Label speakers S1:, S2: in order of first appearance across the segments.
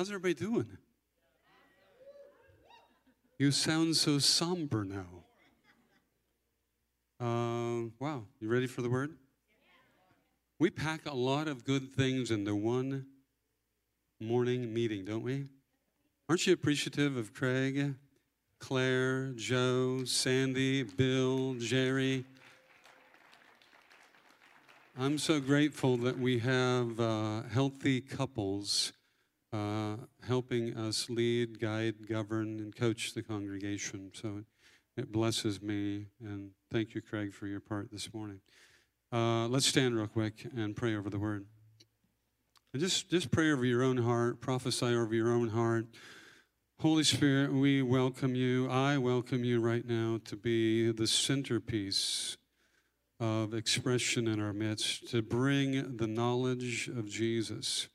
S1: How's everybody doing? You sound so somber now. Uh, wow, you ready for the word? We pack a lot of good things into one morning meeting, don't we? Aren't you appreciative of Craig, Claire, Joe, Sandy, Bill, Jerry? I'm so grateful that we have uh, healthy couples uh, helping us lead, guide, govern, and coach the congregation. So it blesses me. And thank you, Craig, for your part this morning. Uh, let's stand real quick and pray over the word. And just, just pray over your own heart, prophesy over your own heart. Holy Spirit, we welcome you. I welcome you right now to be the centerpiece of expression in our midst, to bring the knowledge of Jesus,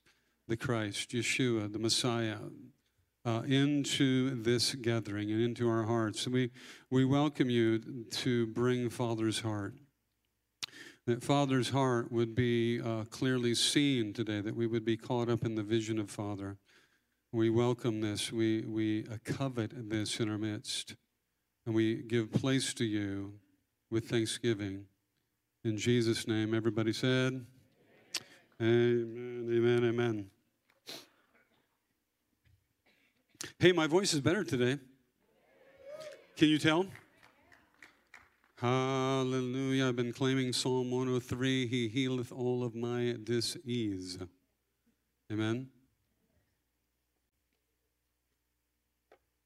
S1: the Christ, Yeshua, the Messiah, uh, into this gathering and into our hearts. We, we welcome you to bring Father's heart that Father's heart would be uh, clearly seen today, that we would be caught up in the vision of Father. We welcome this. We, we uh, covet this in our midst. And we give place to you with thanksgiving. In Jesus' name, everybody said, Amen, amen, amen. Hey, my voice is better today. Can you tell? Hallelujah. I've been claiming Psalm 103 He healeth all of my disease. Amen.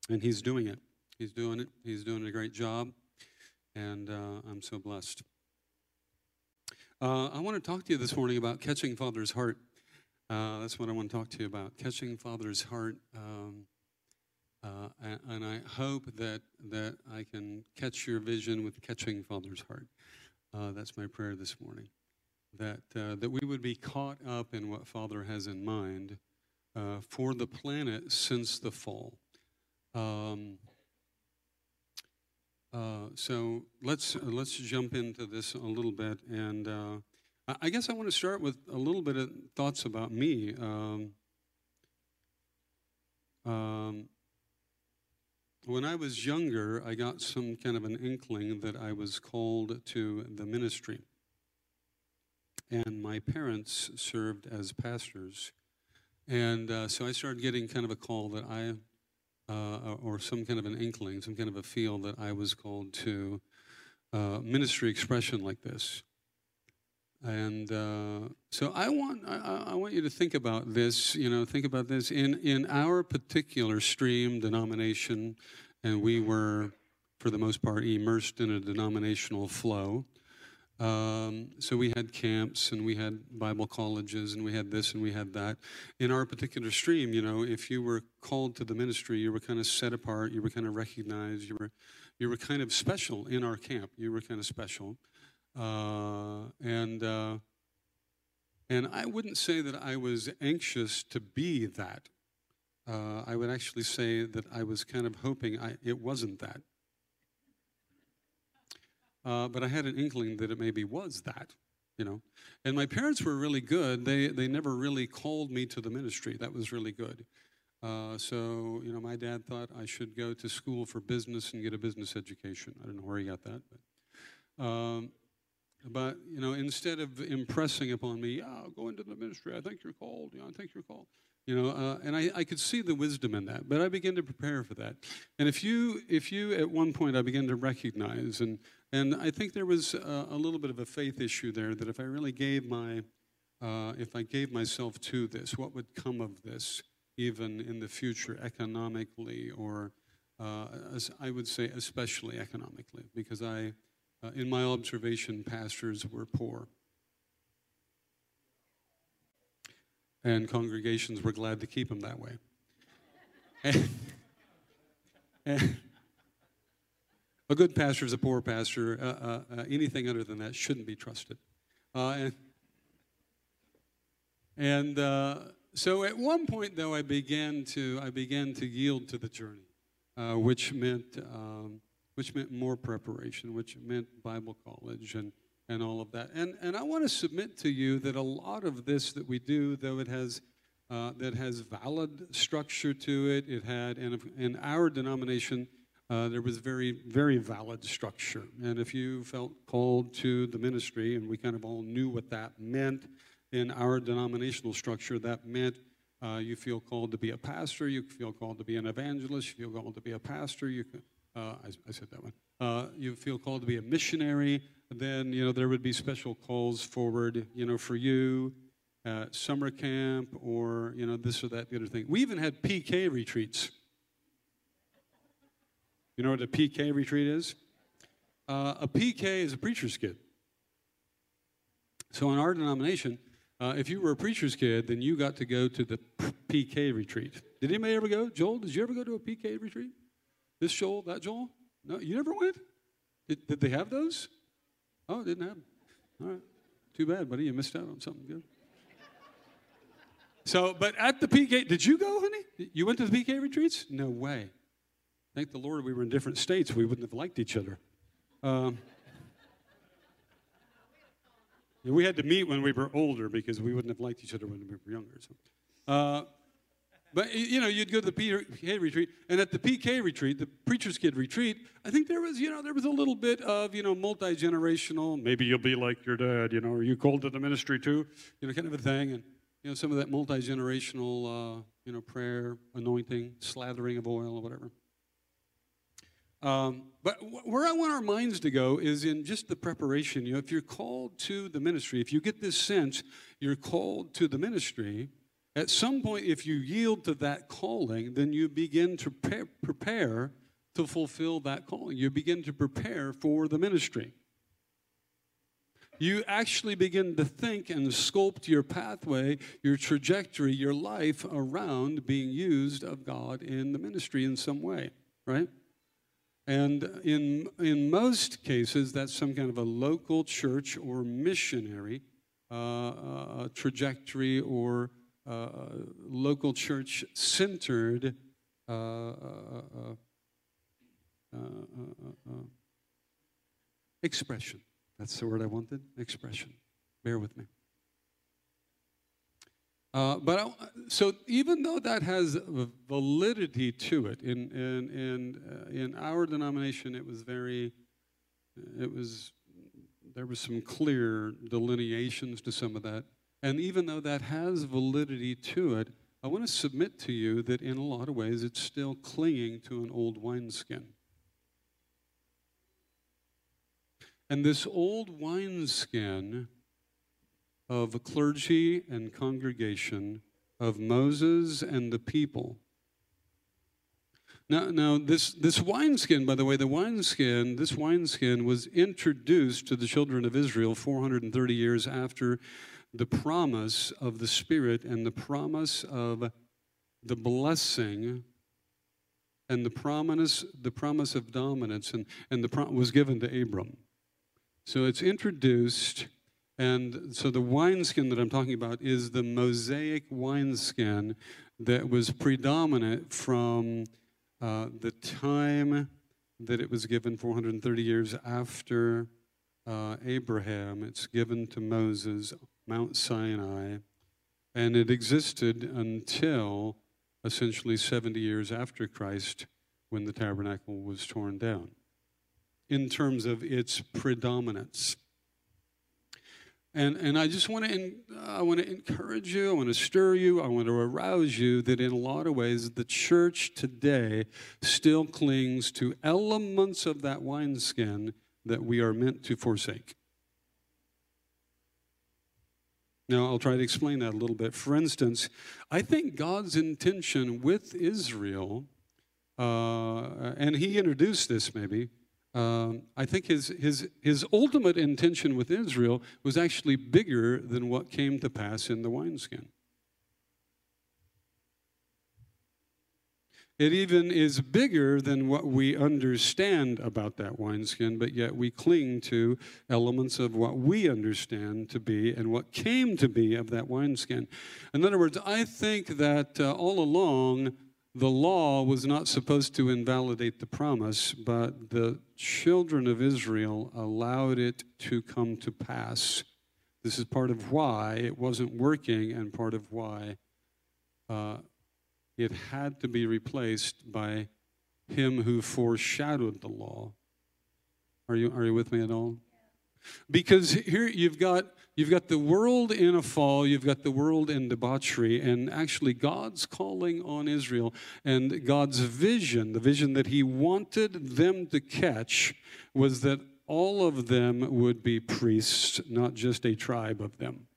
S1: And He's doing it. He's doing it. He's doing a great job. And uh, I'm so blessed. Uh, I want to talk to you this morning about catching Father's heart. Uh, that's what I want to talk to you about catching Father's heart. Um, uh, and I hope that, that I can catch your vision with catching Father's heart. Uh, that's my prayer this morning. That, uh, that we would be caught up in what Father has in mind uh, for the planet since the fall. Um, uh, so let's, let's jump into this a little bit. And I guess I want to start with a little bit of thoughts about me. Um, um, when I was younger, I got some kind of an inkling that I was called to the ministry. And my parents served as pastors. And uh, so I started getting kind of a call that I, uh, or some kind of an inkling, some kind of a feel that I was called to uh, ministry expression like this. And uh, so I want I, I, want you to think about this. You know, think about this in in our particular stream denomination, and we were, for the most part, immersed in a denominational flow. Um, so we had camps and we had Bible colleges and we had this and we had that. In our particular stream, you know, if you were called to the ministry, you were kind of set apart. You were kind of recognized. You were you were kind of special in our camp. You were kind of special. Uh, and uh, and I wouldn't say that I was anxious to be that. Uh, I would actually say that I was kind of hoping I, it wasn't that. But I had an inkling that it maybe was that, you know. And my parents were really good. They they never really called me to the ministry. That was really good. Uh, so you know, my dad thought I should go to school for business and get a business education. I don't know where he got that, but. Um, but, you know, instead of impressing upon me, yeah, go into the ministry. I think you're called. You know, I think you're called. You know, uh, and I, I could see the wisdom in that, but I began to prepare for that. And if you, if you, at one point, I began to recognize, and and I think there was a, a little bit of a faith issue there that if I really gave my, uh, if I gave myself to this, what would come of this, even in the future, economically, or uh, I would say especially economically, because I uh, in my observation, pastors were poor. And congregations were glad to keep them that way. A good pastor is a poor pastor. Uh, uh, uh anything other than that shouldn't be trusted. Uh, and, and uh, so at one point, though, I began to I began to yield to the journey, which meant um, which meant more preparation, which meant Bible college and, and all of that. And, and I want to submit to you that a lot of this that we do, though it has uh, that has valid structure to it. It had, and in our denomination, uh, there was very, very valid structure. And if you felt called to the ministry, and we kind of all knew what that meant in our denominational structure, that meant uh, you feel called to be a pastor, you feel called to be an evangelist, you feel called to be a pastor, you, uh, I, I, said that one. Uh, you feel called to be a missionary, then, you know, there would be special calls forward, you know, for you at summer camp or, you know, this or that, the other thing. We even had PK retreats. You know what a PK retreat is? Uh, a PK is a preacher's kid. So in our denomination, uh, if you were a preacher's kid, then you got to go to the PK retreat. Did anybody ever go? Joel, did you ever go to a PK retreat? This Joel, that Joel? No, you never went? Did, did they have those? Oh, it didn't them. All right. Too bad, buddy. You missed out on something good. So, but at the PK, did you go, honey? You went to the PK retreats? No way. Thank the Lord we were in different states. We wouldn't have liked each other. Um, we had to meet when we were older because we wouldn't have liked each other when we were younger. So. Uh, but you know, you'd go to the PK retreat, and at the PK retreat, the preacher's kid retreat, I think there was, you know, there was a little bit of, you know, multi generational. Maybe you'll be like your dad, you know, are you called to the ministry too, you know, kind of a thing, and you know, some of that multi generational, uh, you know, prayer, anointing, slathering of oil, or whatever. Um, but where I want our minds to go is in just the preparation. You know, if you're called to the ministry, if you get this sense you're called to the ministry, at some point, if you yield to that calling, then you begin to pre- prepare to fulfill that calling. You begin to prepare for the ministry. You actually begin to think and sculpt your pathway, your trajectory, your life around being used of God in the ministry in some way, right? And in, in most cases, that's some kind of a local church or missionary uh, uh, trajectory or uh, local church centered uh, uh, uh, expression. That's the word I wanted expression. Bear with me. Uh, but I, so even though that has validity to it, in in in uh, in our denomination, it was very, it was there was some clear delineations to some of that, and even though that has validity to it, I want to submit to you that in a lot of ways it's still clinging to an old wineskin. And this old wineskin of clergy and congregation of Moses and the people. Now, now this, this wineskin, by the way, the wineskin, this wineskin was introduced to the children of Israel 430 years after the promise of the Spirit and the promise of the blessing and the promise, the promise of dominance and, and the pro- was given to Abram. So it's introduced and so the wineskin that I'm talking about is the Mosaic wineskin that was predominant from uh, the time that it was given 430 years after uh, Abraham. It's given to Moses, Mount Sinai, and it existed until essentially 70 years after Christ when the tabernacle was torn down in terms of its predominance. And, and I just want to I want to encourage you, I want to stir you, I want to arouse you that in a lot of ways the church today still clings to elements of that wineskin that we are meant to forsake. Now, I'll try to explain that a little bit. For instance, I think God's intention with Israel, uh, and he introduced this maybe, um, I think his, his, his ultimate intention with Israel was actually bigger than what came to pass in the wineskin. It even is bigger than what we understand about that wineskin, but yet we cling to elements of what we understand to be and what came to be of that wineskin. In other words, I think that uh, all along, the law was not supposed to invalidate the promise, but the children of Israel allowed it to come to pass. This is part of why it wasn't working and part of why uh, it had to be replaced by him who foreshadowed the law. Are you, are you with me at all? Because here you've got you've got the world in a fall, you've got the world in debauchery, and actually God's calling on Israel and God's vision, the vision that He wanted them to catch, was that all of them would be priests, not just a tribe of them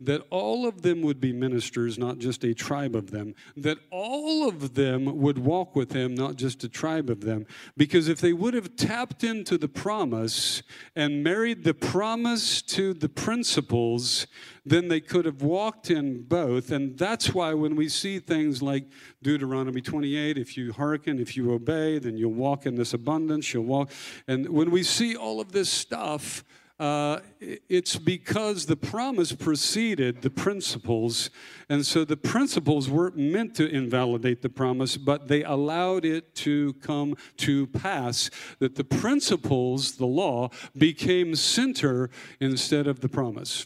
S1: that all of them would be ministers, not just a tribe of them, that all of them would walk with him, not just a tribe of them. Because if they would have tapped into the promise and married the promise to the principles, then they could have walked in both. And that's why when we see things like Deuteronomy 28, if you hearken, if you obey, then you'll walk in this abundance, you'll walk. And when we see all of this stuff, uh, it's because the promise preceded the principles. And so the principles weren't meant to invalidate the promise, but they allowed it to come to pass. That the principles, the law, became center instead of the promise.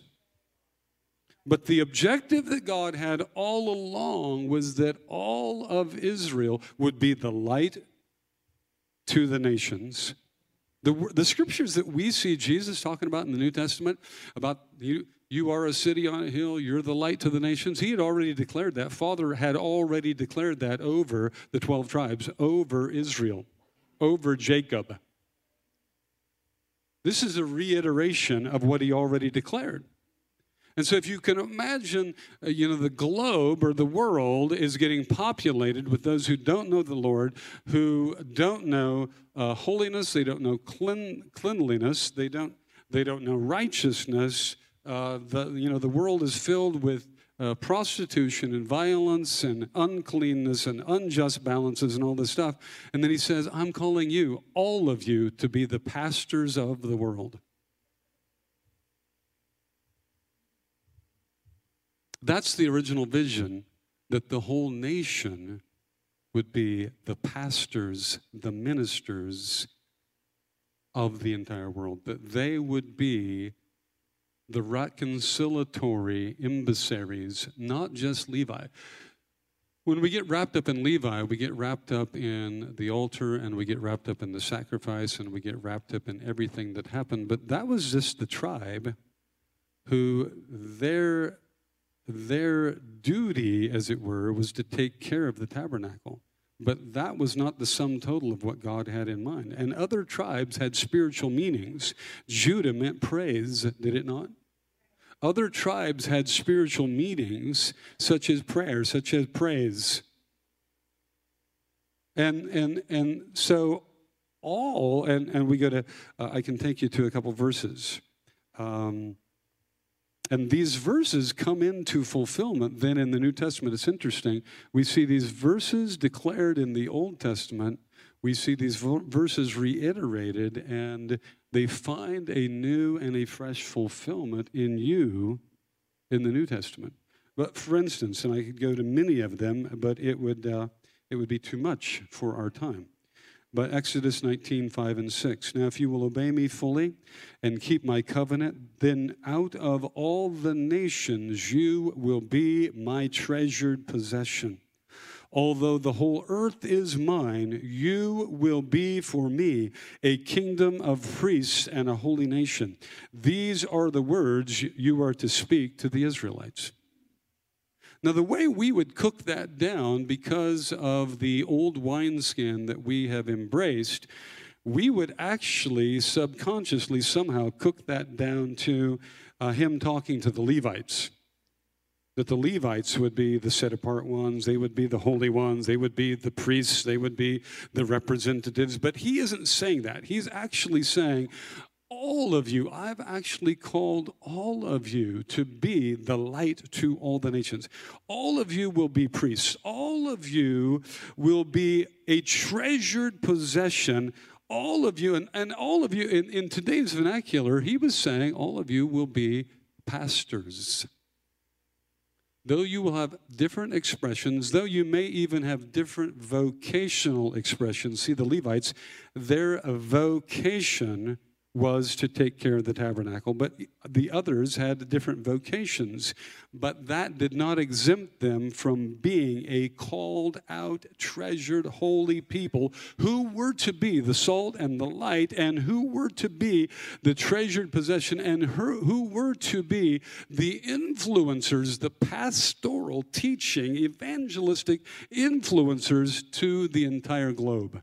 S1: But the objective that God had all along was that all of Israel would be the light to the nations the, the scriptures that we see Jesus talking about in the New Testament about you, you are a city on a hill, you're the light to the nations. He had already declared that. Father had already declared that over the 12 tribes, over Israel, over Jacob. This is a reiteration of what he already declared. And so, if you can imagine, uh, you know, the globe or the world is getting populated with those who don't know the Lord, who don't know uh, holiness, they don't know clean, cleanliness, they don't, they don't know righteousness. Uh, the, you know, the world is filled with uh, prostitution and violence and uncleanness and unjust balances and all this stuff. And then he says, I'm calling you, all of you, to be the pastors of the world. That's the original vision that the whole nation would be the pastors, the ministers of the entire world, that they would be the reconciliatory emissaries, not just Levi. When we get wrapped up in Levi, we get wrapped up in the altar and we get wrapped up in the sacrifice and we get wrapped up in everything that happened. But that was just the tribe who their their duty, as it were, was to take care of the tabernacle. But that was not the sum total of what God had in mind. And other tribes had spiritual meanings. Judah meant praise, did it not? Other tribes had spiritual meanings, such as prayer, such as praise. And, and, and so all, and, and we go to, uh, I can take you to a couple verses. Um, and these verses come into fulfillment then in the New Testament. It's interesting. We see these verses declared in the Old Testament. We see these verses reiterated, and they find a new and a fresh fulfillment in you in the New Testament. But for instance, and I could go to many of them, but it would, uh, it would be too much for our time. But Exodus 19, 5 and 6. Now, if you will obey me fully and keep my covenant, then out of all the nations you will be my treasured possession. Although the whole earth is mine, you will be for me a kingdom of priests and a holy nation. These are the words you are to speak to the Israelites. Now, the way we would cook that down because of the old wineskin that we have embraced, we would actually subconsciously somehow cook that down to uh, him talking to the Levites. That the Levites would be the set apart ones, they would be the holy ones, they would be the priests, they would be the representatives. But he isn't saying that. He's actually saying, all of you, I've actually called all of you to be the light to all the nations. All of you will be priests. All of you will be a treasured possession. All of you, and, and all of you, in, in today's vernacular, he was saying, all of you will be pastors. Though you will have different expressions, though you may even have different vocational expressions. See, the Levites, their vocation was to take care of the tabernacle, but the others had different vocations. But that did not exempt them from being a called out, treasured, holy people who were to be the salt and the light, and who were to be the treasured possession, and who were to be the influencers, the pastoral teaching, evangelistic influencers to the entire globe.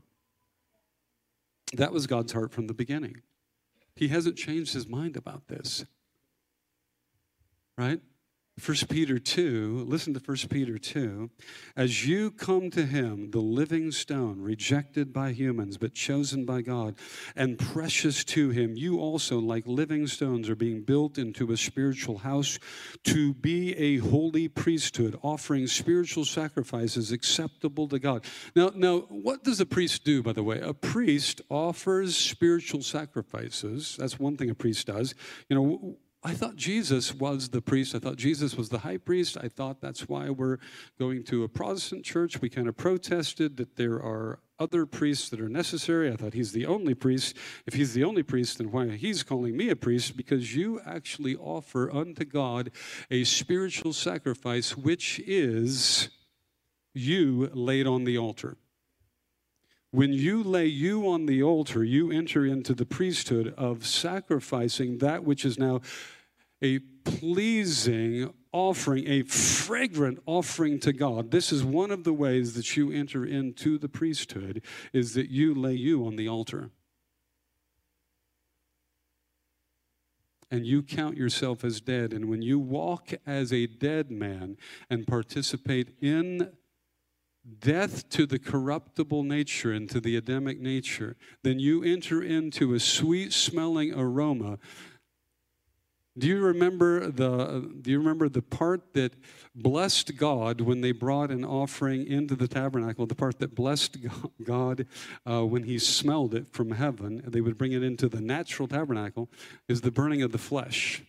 S1: That was God's heart from the beginning. He hasn't changed his mind about this. Right? 1 Peter 2, listen to 1 Peter 2. As you come to him, the living stone, rejected by humans, but chosen by God, and precious to him, you also, like living stones, are being built into a spiritual house to be a holy priesthood, offering spiritual sacrifices acceptable to God. Now, now, what does a priest do, by the way? A priest offers spiritual sacrifices. That's one thing a priest does. You know, I thought Jesus was the priest. I thought Jesus was the high priest. I thought that's why we're going to a Protestant church. We kind of protested that there are other priests that are necessary. I thought he's the only priest. If he's the only priest, then why he's calling me a priest? Because you actually offer unto God a spiritual sacrifice, which is you laid on the altar. When you lay you on the altar, you enter into the priesthood of sacrificing that which is now a pleasing offering, a fragrant offering to God. This is one of the ways that you enter into the priesthood is that you lay you on the altar. and you count yourself as dead. And when you walk as a dead man and participate in death to the corruptible nature and to the Adamic nature, then you enter into a sweet smelling aroma. Do you remember the do you remember the part that blessed God when they brought an offering into the tabernacle? The part that blessed God uh, when He smelled it from heaven, they would bring it into the natural tabernacle, is the burning of the flesh.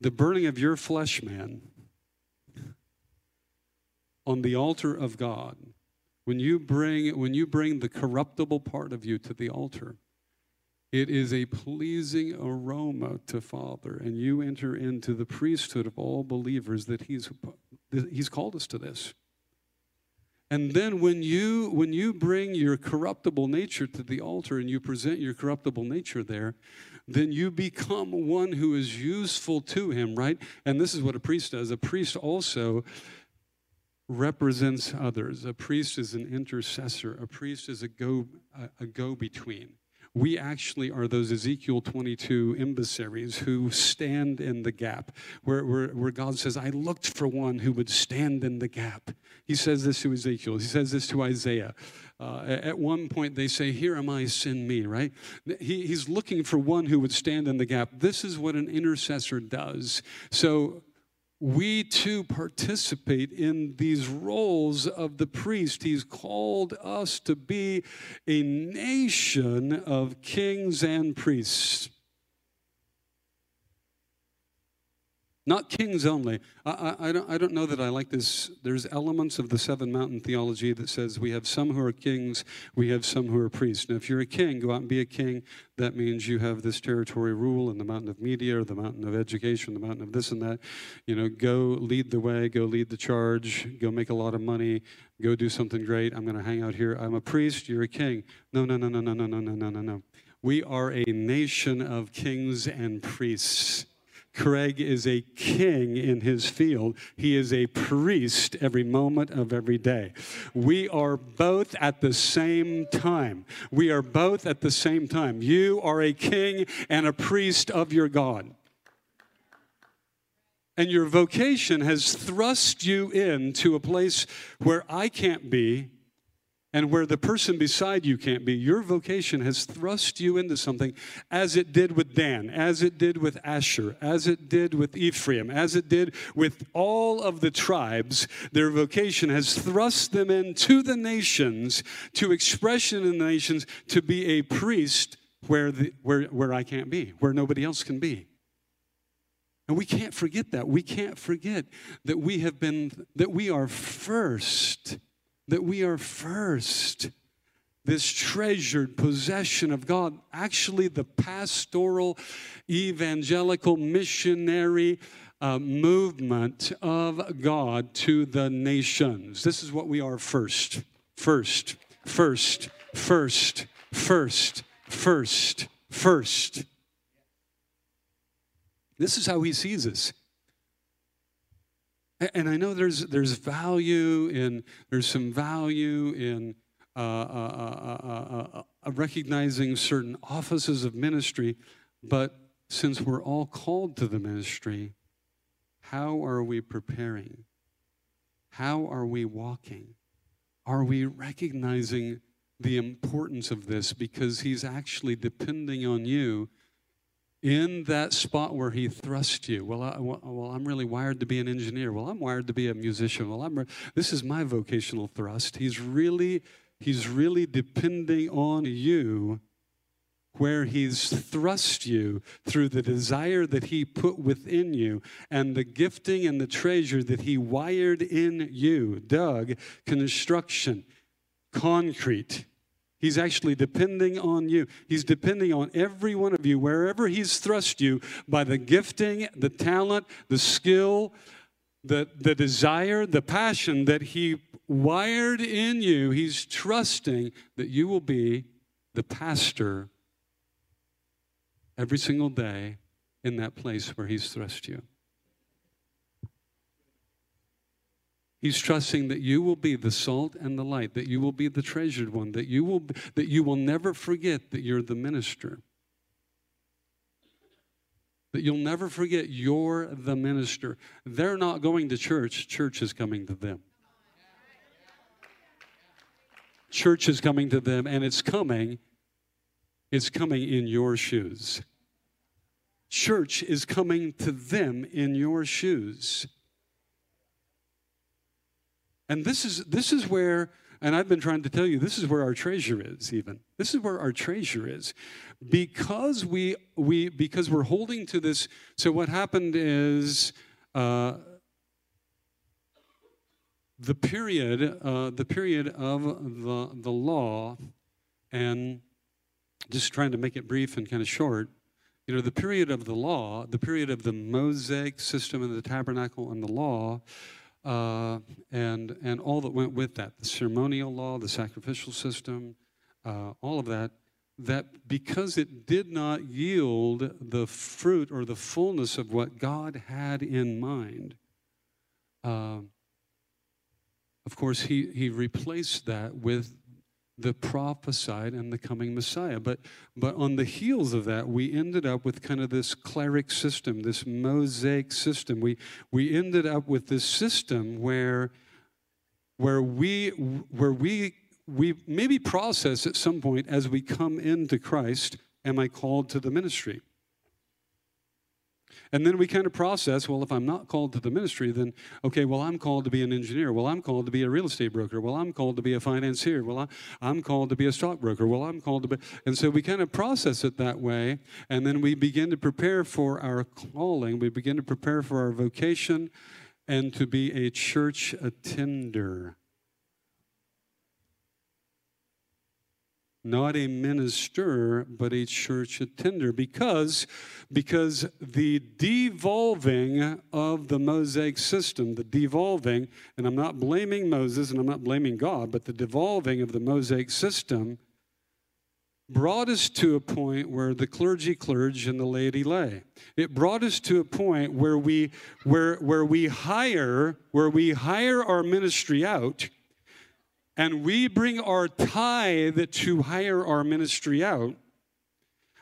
S1: the burning of your flesh man on the altar of God, when you bring when you bring the corruptible part of you to the altar, it is a pleasing aroma to Father, and you enter into the priesthood of all believers that He's He's called us to this. And then when you when you bring your corruptible nature to the altar and you present your corruptible nature there, then you become one who is useful to him, right? And this is what a priest does. A priest also represents others. A priest is an intercessor. A priest is a go a, a go between. We actually are those Ezekiel 22 emissaries who stand in the gap, where, where, where God says, I looked for one who would stand in the gap. He says this to Ezekiel, he says this to Isaiah. Uh, at one point, they say, Here am I, send me, right? He, he's looking for one who would stand in the gap. This is what an intercessor does. So, we too participate in these roles of the priest. He's called us to be a nation of kings and priests. Not kings only. I, I, I, don't, I don't know that I like this. There's elements of the seven mountain theology that says we have some who are kings, we have some who are priests. Now, if you're a king, go out and be a king. That means you have this territory rule in the mountain of media or the mountain of education, the mountain of this and that. You know, go lead the way, go lead the charge, go make a lot of money, go do something great. I'm going to hang out here. I'm a priest, you're a king. No, no, no, no, no, no, no, no, no, no. We are a nation of kings and priests. Craig is a king in his field. He is a priest every moment of every day. We are both at the same time. We are both at the same time. You are a king and a priest of your God. And your vocation has thrust you into a place where I can't be and where the person beside you can't be. Your vocation has thrust you into something as it did with Dan, as it did with Asher, as it did with Ephraim, as it did with all of the tribes. Their vocation has thrust them into the nations, to expression in the nations, to be a priest where, the, where, where I can't be, where nobody else can be. And we can't forget that. We can't forget that we have been, that we are first that we are first this treasured possession of God, actually, the pastoral, evangelical, missionary uh, movement of God to the nations. This is what we are first, first, first, first, first, first, first. This is how he sees us. And I know there's, there's value in, there's some value in uh, uh, uh, recognizing certain offices of ministry, but since we're all called to the ministry, how are we preparing? How are we walking? Are we recognizing the importance of this because he's actually depending on you in that spot where he thrust you well, I, well i'm really wired to be an engineer well i'm wired to be a musician well i'm this is my vocational thrust he's really He's really depending on you where He's thrust you through the desire that He put within you and the gifting and the treasure that He wired in you. Doug, construction, concrete. He's actually depending on you. He's depending on every one of you, wherever He's thrust you by the gifting, the talent, the skill, the, the desire, the passion that He wired in you. He's trusting that you will be the pastor every single day in that place where He's thrust you. He's trusting that you will be the salt and the light, that you will be the treasured one, that you will, that you will never forget that you're the minister. That you'll never forget you're the minister. They're not going to church, church is coming to them. Church is coming to them, and it's coming, it's coming in your shoes. Church is coming to them in your shoes. And this is this is where and I've been trying to tell you this is where our treasure is even. This is where our treasure is. Because we we because we're holding to this so what happened is uh, the period, uh, the period of the, the law, and just trying to make it brief and kind of short, you know, the period of the law, the period of the Mosaic system and the tabernacle and the law, uh, and, and all that went with that, the ceremonial law, the sacrificial system, uh, all of that, that because it did not yield the fruit or the fullness of what God had in mind, uh, of course, he, he replaced that with the prophesied and the coming Messiah. But, but on the heels of that, we ended up with kind of this cleric system, this mosaic system. We, we ended up with this system where, where, we, where we, we maybe process at some point as we come into Christ, am I called to the ministry? And then we kind of process well, if I'm not called to the ministry, then, okay, well, I'm called to be an engineer. Well, I'm called to be a real estate broker. Well, I'm called to be a financier. Well, I'm called to be a stockbroker. Well, I'm called to be. And so we kind of process it that way. And then we begin to prepare for our calling. We begin to prepare for our vocation and to be a church attender. Not a minister but a church attender. Because because the devolving of the mosaic system the devolving and i'm not blaming moses and i'm not blaming god but the devolving of the mosaic system brought us to a point where the clergy clergy and the laity lay. It brought us to a point where we where where we hire where we hire our ministry out and we bring our tithe to hire our ministry out,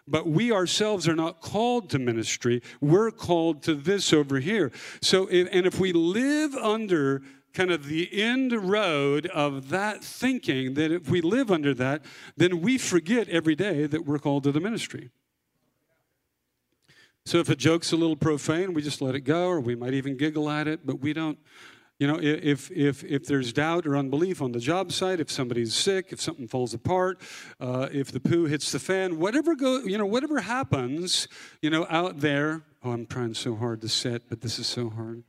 S1: but we ourselves are not called to ministry. We're called to this over here. So, if, and if we live under kind of the end road of that thinking, that if we live under that, then we forget every day that we're called to the ministry. So if a joke's a little profane, we just let it go, or we might even giggle at it, but we don't you know, if, if, if there's doubt or unbelief on the job site, if somebody's sick, if something falls apart, uh, if the poo hits the fan, whatever go, you know, whatever happens, you know, out there. Oh, I'm trying so hard to sit, but this is so hard.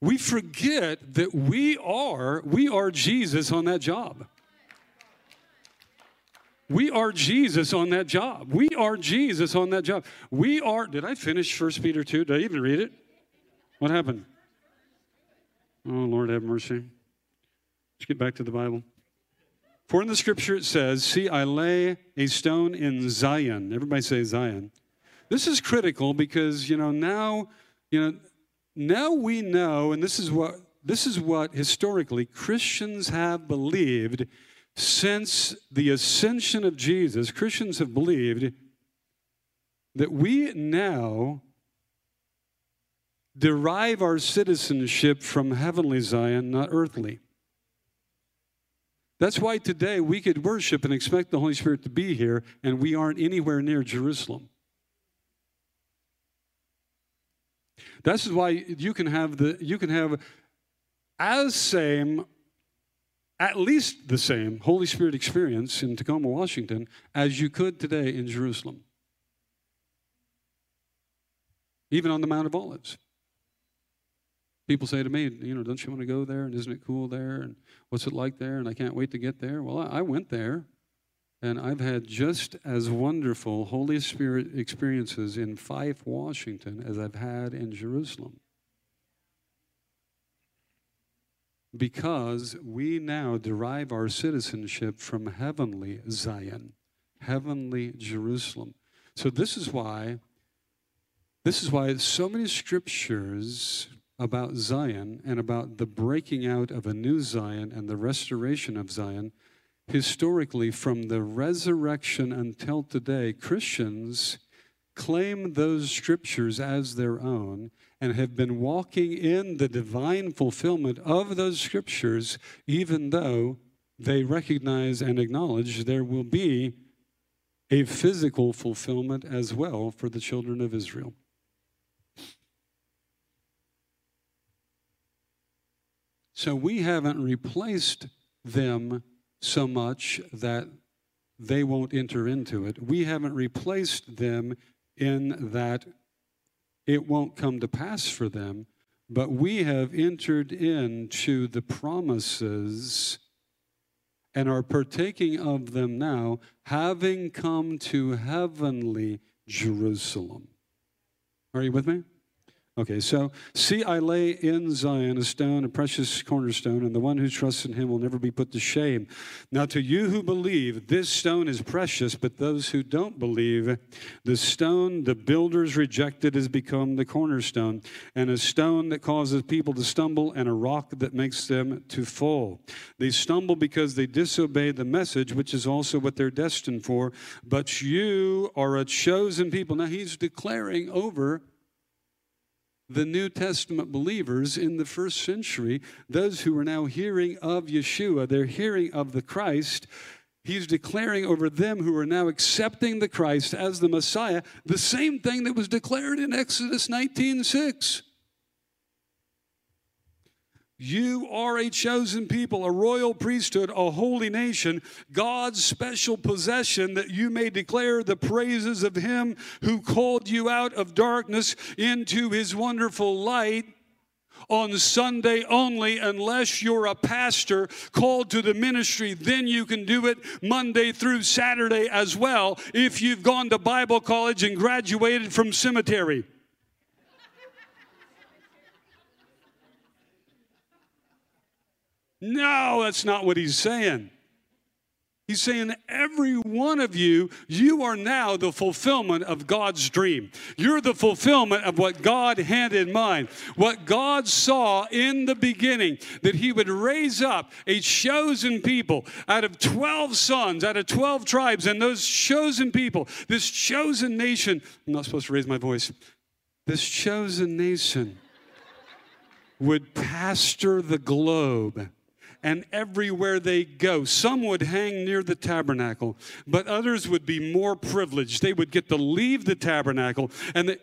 S1: we forget that we are we are Jesus on that job. We are Jesus on that job. We are Jesus on that job. We are Did I finish First Peter 2? Did I even read it? What happened? Oh, Lord have mercy. Let's get back to the Bible. For in the scripture it says, See, I lay a stone in Zion. Everybody say Zion. This is critical because, you know, now, you know, now we know, and this is what this is what historically Christians have believed since the ascension of Jesus. Christians have believed that we now derive our citizenship from heavenly Zion, not earthly. That's why today we could worship and expect the Holy Spirit to be here, and we aren't anywhere near Jerusalem. That's why you can have the you can have as same, at least the same Holy Spirit experience in Tacoma, Washington, as you could today in Jerusalem. Even on the Mount of Olives. People say to me, you know, don't you want to go there? And isn't it cool there? And what's it like there? And I can't wait to get there. Well, I went there, and I've had just as wonderful Holy Spirit experiences in Fife, Washington, as I've had in Jerusalem. Because we now derive our citizenship from heavenly Zion, heavenly Jerusalem. So this is why this is why so many scriptures about Zion and about the breaking out of a new Zion and the restoration of Zion, historically, from the resurrection until today, Christians claim those scriptures as their own and have been walking in the divine fulfillment of those scriptures, even though they recognize and acknowledge there will be a physical fulfillment as well for the children of Israel. So we haven't replaced them so much that they won't enter into it. We haven't replaced them in that it won't come to pass for them, but we have entered into the promises and are partaking of them now, having come to heavenly Jerusalem. Are you with me? Okay, so see, I lay in Zion a stone, a precious cornerstone, and the one who trusts in him will never be put to shame. Now, to you who believe, this stone is precious, but those who don't believe, the stone the builders rejected has become the cornerstone, and a stone that causes people to stumble, and a rock that makes them to fall. They stumble because they disobey the message, which is also what they're destined for. But you are a chosen people. Now, he's declaring over the New Testament believers in the first century, those who are now hearing of Yeshua, they're hearing of the Christ. He's declaring over them who are now accepting the Christ as the Messiah the same thing that was declared in Exodus 19:6. You are a chosen people, a royal priesthood, a holy nation, God's special possession, that you may declare the praises of Him who called you out of darkness into His wonderful light on Sunday only, unless you're a pastor called to the ministry. Then you can do it Monday through Saturday as well if you've gone to Bible college and graduated from seminary. No, that's not what he's saying. He's saying, every one of you, you are now the fulfillment of God's dream. You're the fulfillment of what God had in mind. What God saw in the beginning, that He would raise up a chosen people out of 12 sons, out of 12 tribes, and those chosen people, this chosen nation, I'm not supposed to raise my voice, this chosen nation would pastor the globe and everywhere they go. Some would hang near the tabernacle, but others would be more privileged. They would get to leave the tabernacle and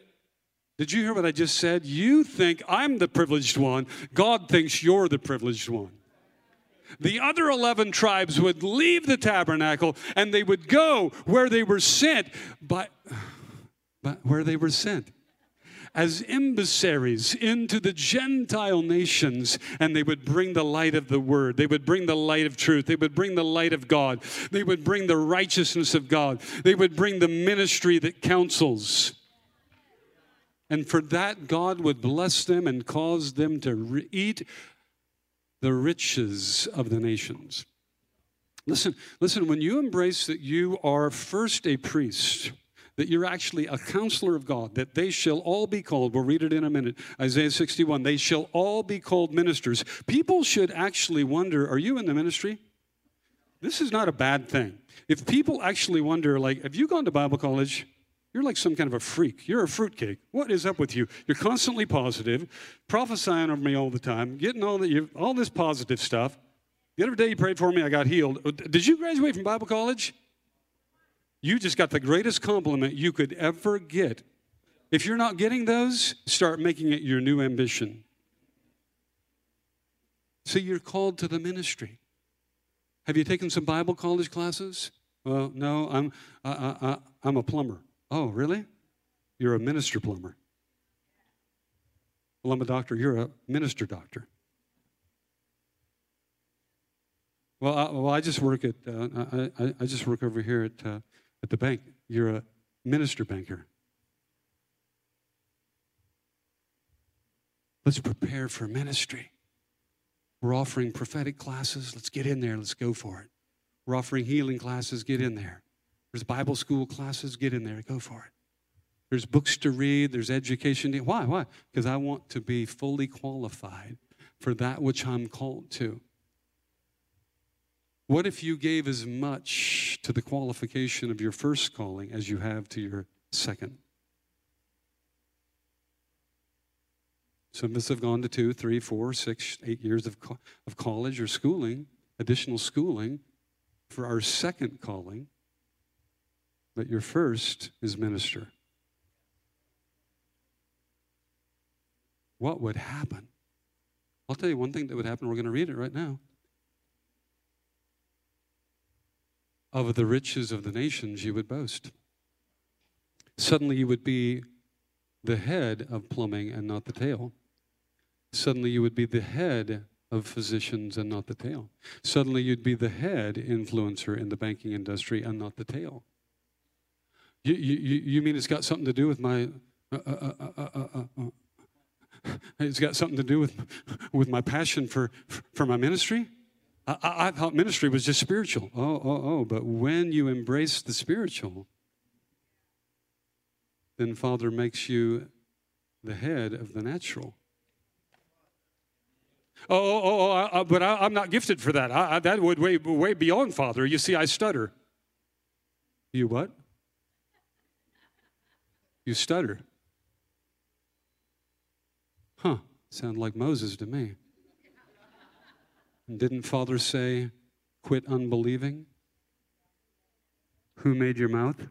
S1: did you hear what I just said? You think I'm the privileged one. God thinks you're the privileged one. The other 11 tribes would leave the tabernacle and they would go where they were sent, but, but where they were sent. As emissaries into the Gentile nations, and they would bring the light of the word. They would bring the light of truth. They would bring the light of God. They would bring the righteousness of God. They would bring the ministry that counsels. And for that, God would bless them and cause them to re- eat the riches of the nations. Listen, listen, when you embrace that you are first a priest, that you're actually a counselor of God, that they shall all be called, we'll read it in a minute, Isaiah 61, they shall all be called ministers. People should actually wonder, are you in the ministry? This is not a bad thing. If people actually wonder, like, have you gone to Bible college? You're like some kind of a freak. You're a fruitcake. What is up with you? You're constantly positive, prophesying over me all the time, getting all, the, all this positive stuff. The other day you prayed for me, I got healed. Uh, did you graduate from Bible college? You just got the greatest compliment you could ever get. If you're not getting those, start making it your new ambition. See, you're called to the ministry. Have you taken some Bible college classes? Well, no, I'm, I, I, I'm a plumber. Oh, really? You're a minister plumber. Well, I'm a doctor. You're a minister doctor. Well, I, well, I just work at uh, I, I just work over here at uh, at the bank. You're a minister banker. Let's prepare for ministry. We're offering prophetic classes. Let's get in there. Let's go for it. We're offering healing classes. Get in there. There's Bible school classes. Get in there. Go for it. There's books to read. There's education. Why? Why? Because I want to be fully qualified for that which I'm called to. What if you gave as much to the qualification of your first calling as you have to your second? Some of us have gone to two, three, four, six, eight years of, co- of college or schooling, additional schooling for our second calling. But your first is minister. What would happen? I'll tell you one thing that would happen. We're going to read it right now. Of the riches of the nations you would boast. Suddenly you would be the head of plumbing and not the tail. Suddenly you would be the head of physicians and not the tail. Suddenly you'd be the head influencer in the banking industry and not the tail. You, you, you mean it's got something to do with my. Uh, uh, uh, it's got something to do with, with my passion for, for my ministry? I, I, thought ministry was just spiritual. Oh, oh, oh. But when you embrace the spiritual, then Father makes you the head of the natural. Oh, oh, oh, oh but I, am not gifted for that. I, I, that would way, way beyond Father. You see, I stutter. You what? You stutter. Huh, sound like Moses to me. Didn't Father say, quit unbelieving? Who made your mouth?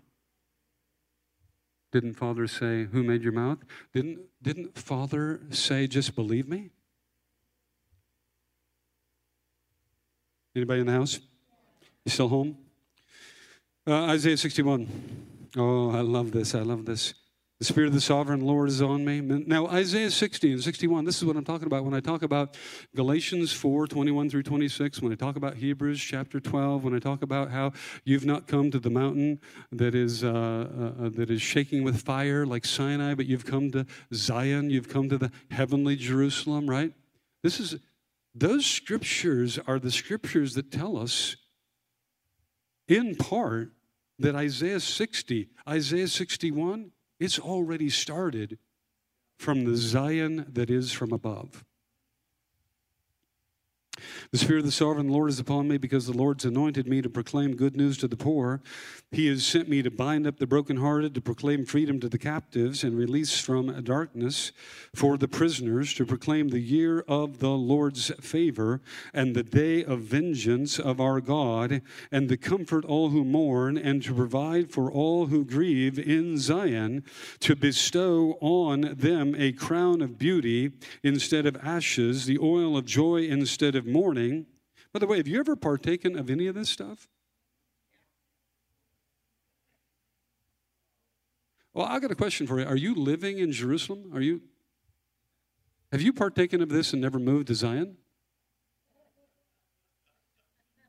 S1: Didn't Father say, Who made your mouth? Didn't, didn't Father say, Just believe me? Anybody in the house? You still home? Uh, Isaiah 61. Oh, I love this. I love this. The Spirit of the Sovereign Lord is on me. Now, Isaiah 60 and 61, this is what I'm talking about when I talk about Galatians 4 21 through 26, when I talk about Hebrews chapter 12, when I talk about how you've not come to the mountain that is, uh, uh, uh, that is shaking with fire like Sinai, but you've come to Zion, you've come to the heavenly Jerusalem, right? This is, those scriptures are the scriptures that tell us, in part, that Isaiah 60, Isaiah 61, it's already started from the Zion that is from above. The Spirit of the Sovereign Lord is upon me because the Lord's anointed me to proclaim good news to the poor. He has sent me to bind up the brokenhearted, to proclaim freedom to the captives and release from darkness for the prisoners, to proclaim the year of the Lord's favor and the day of vengeance of our God, and to comfort all who mourn, and to provide for all who grieve in Zion, to bestow on them a crown of beauty instead of ashes, the oil of joy instead of mourning. By the way, have you ever partaken of any of this stuff? Well, I got a question for you. Are you living in Jerusalem? Are you Have you partaken of this and never moved to Zion?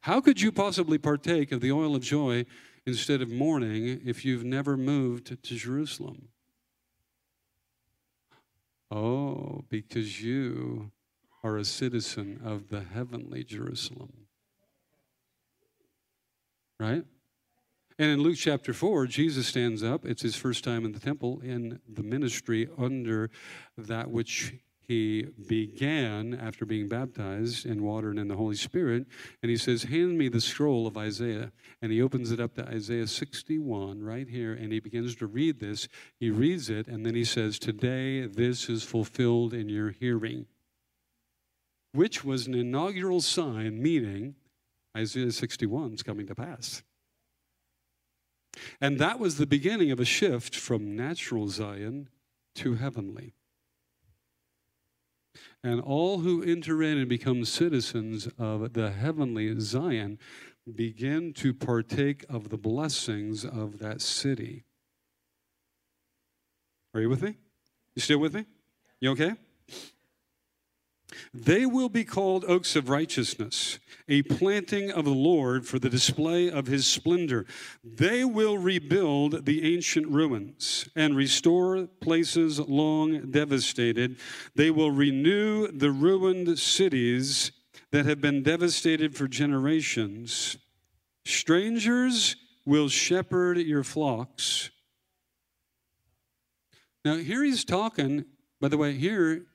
S1: How could you possibly partake of the oil of joy instead of mourning if you've never moved to Jerusalem? Oh, because you are a citizen of the heavenly Jerusalem. Right? And in Luke chapter 4, Jesus stands up. It's his first time in the temple in the ministry under that which he began after being baptized in water and in the Holy Spirit. And he says, Hand me the scroll of Isaiah. And he opens it up to Isaiah 61 right here, and he begins to read this. He reads it, and then he says, Today this is fulfilled in your hearing, which was an inaugural sign, meaning Isaiah 61 is coming to pass. And that was the beginning of a shift from natural Zion to heavenly. And all who enter in and become citizens of the heavenly Zion begin to partake of the blessings of that city. Are you with me? You still with me? You okay? They will be called oaks of righteousness, a planting of the Lord for the display of his splendor. They will rebuild the ancient ruins and restore places long devastated. They will renew the ruined cities that have been devastated for generations. Strangers will shepherd your flocks. Now, here he's talking, by the way, here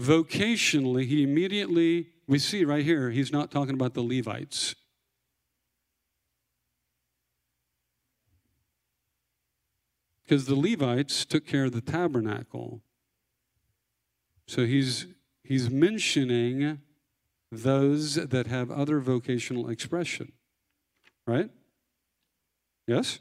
S1: vocationally, he immediately, we see right here, he's not talking about the Levites. Because the Levites took care of the tabernacle. So he's, he's mentioning those that have other vocational expression. Right? Yes?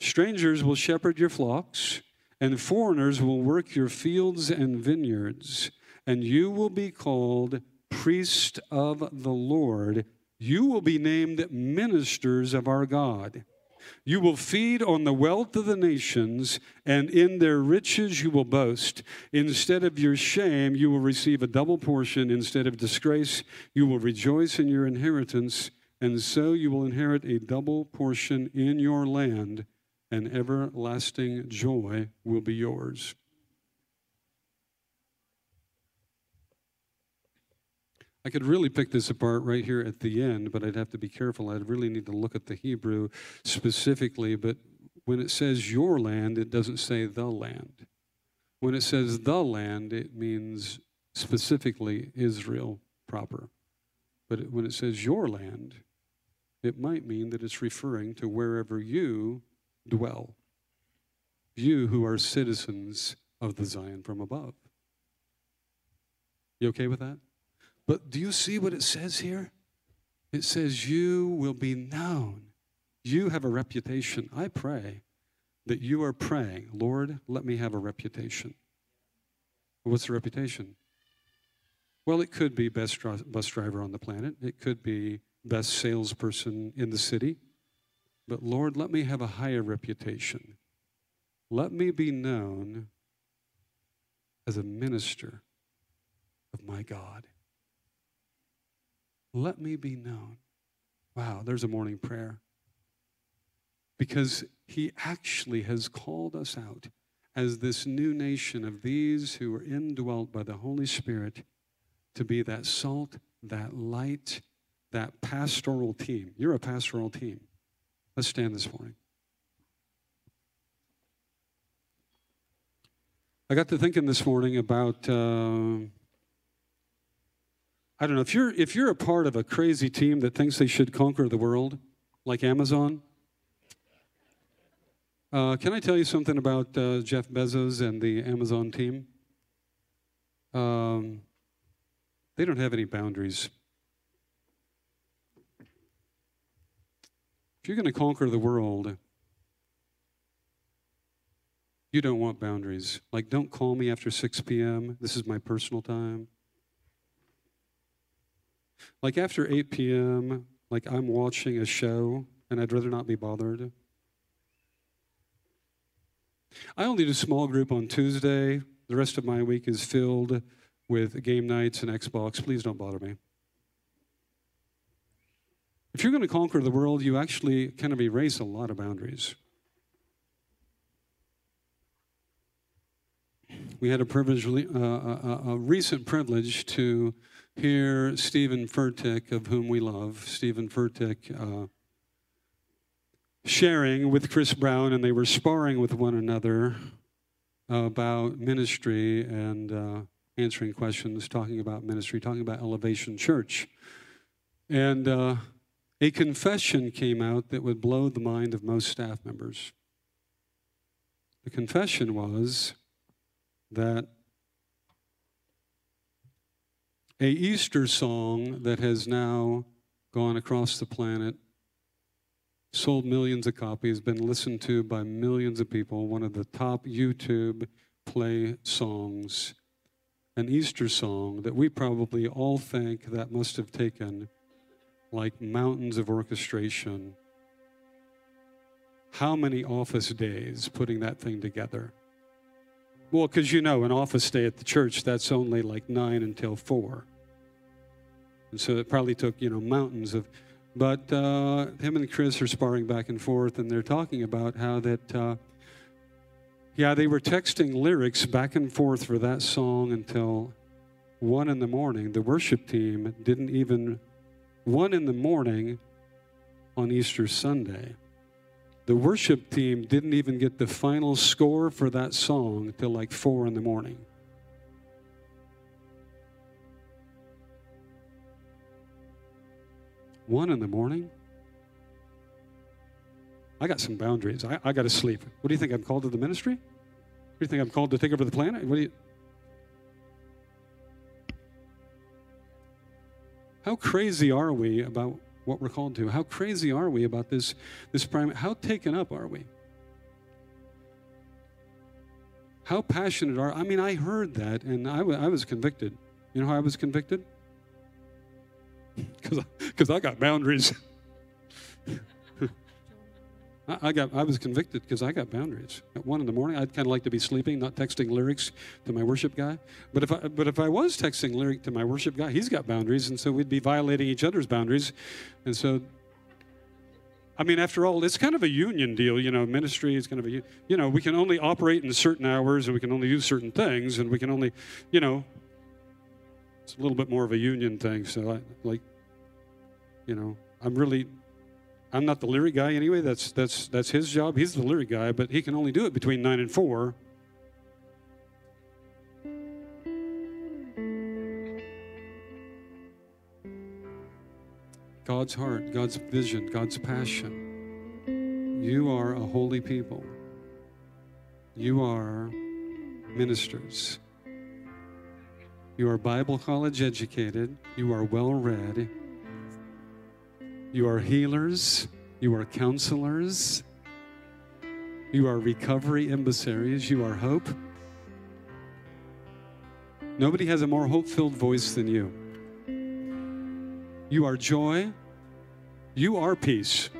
S1: Strangers will shepherd your flocks, and foreigners will work your fields and vineyards and you will be called priest of the Lord. You will be named ministers of our God. You will feed on the wealth of the nations, and in their riches you will boast. Instead of your shame, you will receive a double portion. Instead of disgrace, you will rejoice in your inheritance, and so you will inherit a double portion in your land, and everlasting joy will be yours. I could really pick this apart right here at the end, but I'd have to be careful. I'd really need to look at the Hebrew specifically. But when it says your land, it doesn't say the land. When it says the land, it means specifically Israel proper. But when it says your land, it might mean that it's referring to wherever you dwell. You who are citizens of the Zion from above. You okay with that? But do you see what it says here? It says, You will be known. You have a reputation. I pray that you are praying, Lord, let me have a reputation. What's the reputation? Well, it could be best bus driver on the planet, it could be best salesperson in the city. But Lord, let me have a higher reputation. Let me be known as a minister of my God. Let me be known. Wow, there's a morning prayer. Because he actually has called us out as this new nation of these who are indwelt by the Holy Spirit to be that salt, that light, that pastoral team. You're a pastoral team. Let's stand this morning. I got to thinking this morning about. Uh, I don't know if you're if you're a part of a crazy team that thinks they should conquer the world, like Amazon. Uh, can I tell you something about uh, Jeff Bezos and the Amazon team? Um, they don't have any boundaries. If you're going to conquer the world, you don't want boundaries. Like, don't call me after 6 p.m. This is my personal time. Like after 8 p.m., like I'm watching a show and I'd rather not be bothered. I only do small group on Tuesday. The rest of my week is filled with game nights and Xbox. Please don't bother me. If you're going to conquer the world, you actually kind of erase a lot of boundaries. We had a privilege, uh, a, a recent privilege to hear Steven Furtick, of whom we love, Steven Furtick, uh, sharing with Chris Brown, and they were sparring with one another about ministry and uh, answering questions, talking about ministry, talking about Elevation Church. And uh, a confession came out that would blow the mind of most staff members. The confession was that a Easter song that has now gone across the planet, sold millions of copies, been listened to by millions of people, one of the top YouTube play songs, an Easter song that we probably all think that must have taken like mountains of orchestration. How many office days putting that thing together? Well, because you know, an office day at the church, that's only like nine until four. And so it probably took, you know, mountains of. But uh, him and Chris are sparring back and forth, and they're talking about how that, uh, yeah, they were texting lyrics back and forth for that song until one in the morning. The worship team didn't even, one in the morning on Easter Sunday the worship team didn't even get the final score for that song till like four in the morning. One in the morning? I got some boundaries. I, I got to sleep. What do you think? I'm called to the ministry? What do you think? I'm called to take over the planet? What do you. How crazy are we about what we're called to. How crazy are we about this, this prime? How taken up are we? How passionate are I mean, I heard that and I, w- I was convicted. You know how I was convicted? Because I got boundaries. I, got, I was convicted because I got boundaries. At one in the morning, I'd kind of like to be sleeping, not texting lyrics to my worship guy. But if I, but if I was texting lyric to my worship guy, he's got boundaries, and so we'd be violating each other's boundaries. And so, I mean, after all, it's kind of a union deal. You know, ministry is kind of a, you know, we can only operate in certain hours, and we can only do certain things, and we can only, you know, it's a little bit more of a union thing. So, I, like, you know, I'm really I'm not the lyric guy anyway. That's, that's, that's his job. He's the lyric guy, but he can only do it between 9 and 4. God's heart, God's vision, God's passion. You are a holy people. You are ministers. You are Bible college educated. You are well read. You are healers. You are counselors. You are recovery emissaries. You are hope. Nobody has a more hope filled voice than you. You are joy. You are peace.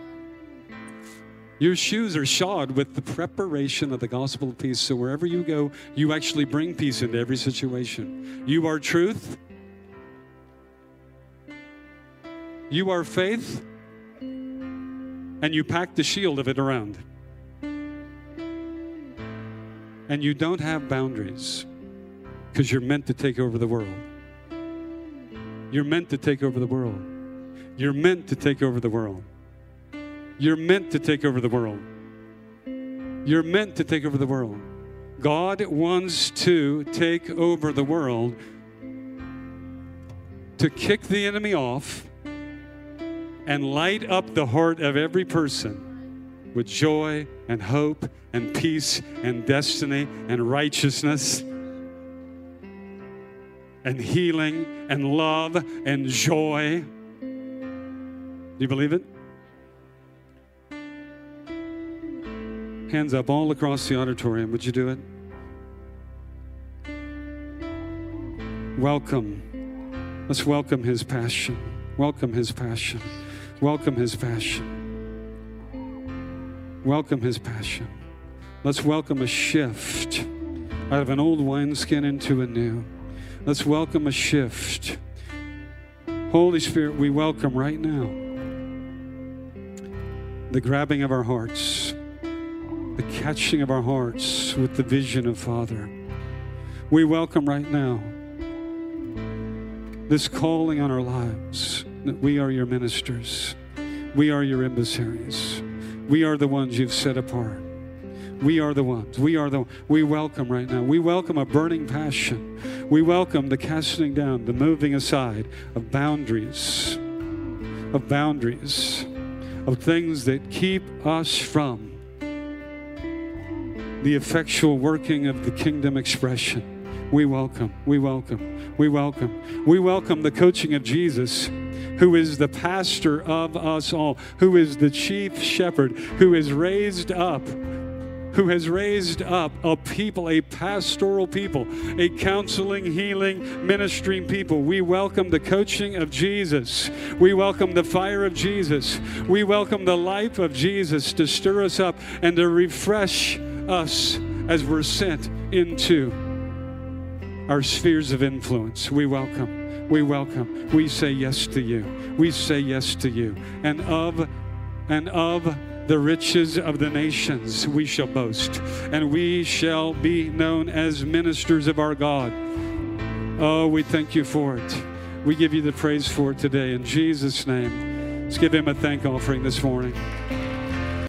S1: Your shoes are shod with the preparation of the gospel of peace. So wherever you go, you actually bring peace into every situation. You are truth. You are faith, and you pack the shield of it around. And you don't have boundaries because you're meant to take over the world. You're meant to take over the world. You're meant to take over the world. You're meant to take over the world. You're meant to take over the world. God wants to take over the world to kick the enemy off and light up the heart of every person with joy and hope and peace and destiny and righteousness and healing and love and joy. Do you believe it? Hands up all across the auditorium. Would you do it? Welcome. Let's welcome his passion. Welcome his passion. Welcome his passion. Welcome his passion. Let's welcome a shift out of an old wineskin into a new. Let's welcome a shift. Holy Spirit, we welcome right now the grabbing of our hearts, the catching of our hearts with the vision of Father. We welcome right now this calling on our lives we are your ministers, we are your emissaries, we are the ones you've set apart. We are the ones. We are the we welcome right now. We welcome a burning passion. We welcome the casting down, the moving aside of boundaries, of boundaries, of things that keep us from the effectual working of the kingdom expression. We welcome, we welcome, we welcome. We welcome the coaching of Jesus, who is the pastor of us all, who is the chief shepherd, who is raised up who has raised up a people, a pastoral people, a counseling, healing, ministering people. We welcome the coaching of Jesus. We welcome the fire of Jesus. We welcome the life of Jesus to stir us up and to refresh us as we're sent into our spheres of influence. We welcome. We welcome. We say yes to you. We say yes to you. And of and of the riches of the nations we shall boast, and we shall be known as ministers of our God. Oh, we thank you for it. We give you the praise for it today. In Jesus' name, let's give him a thank offering this morning.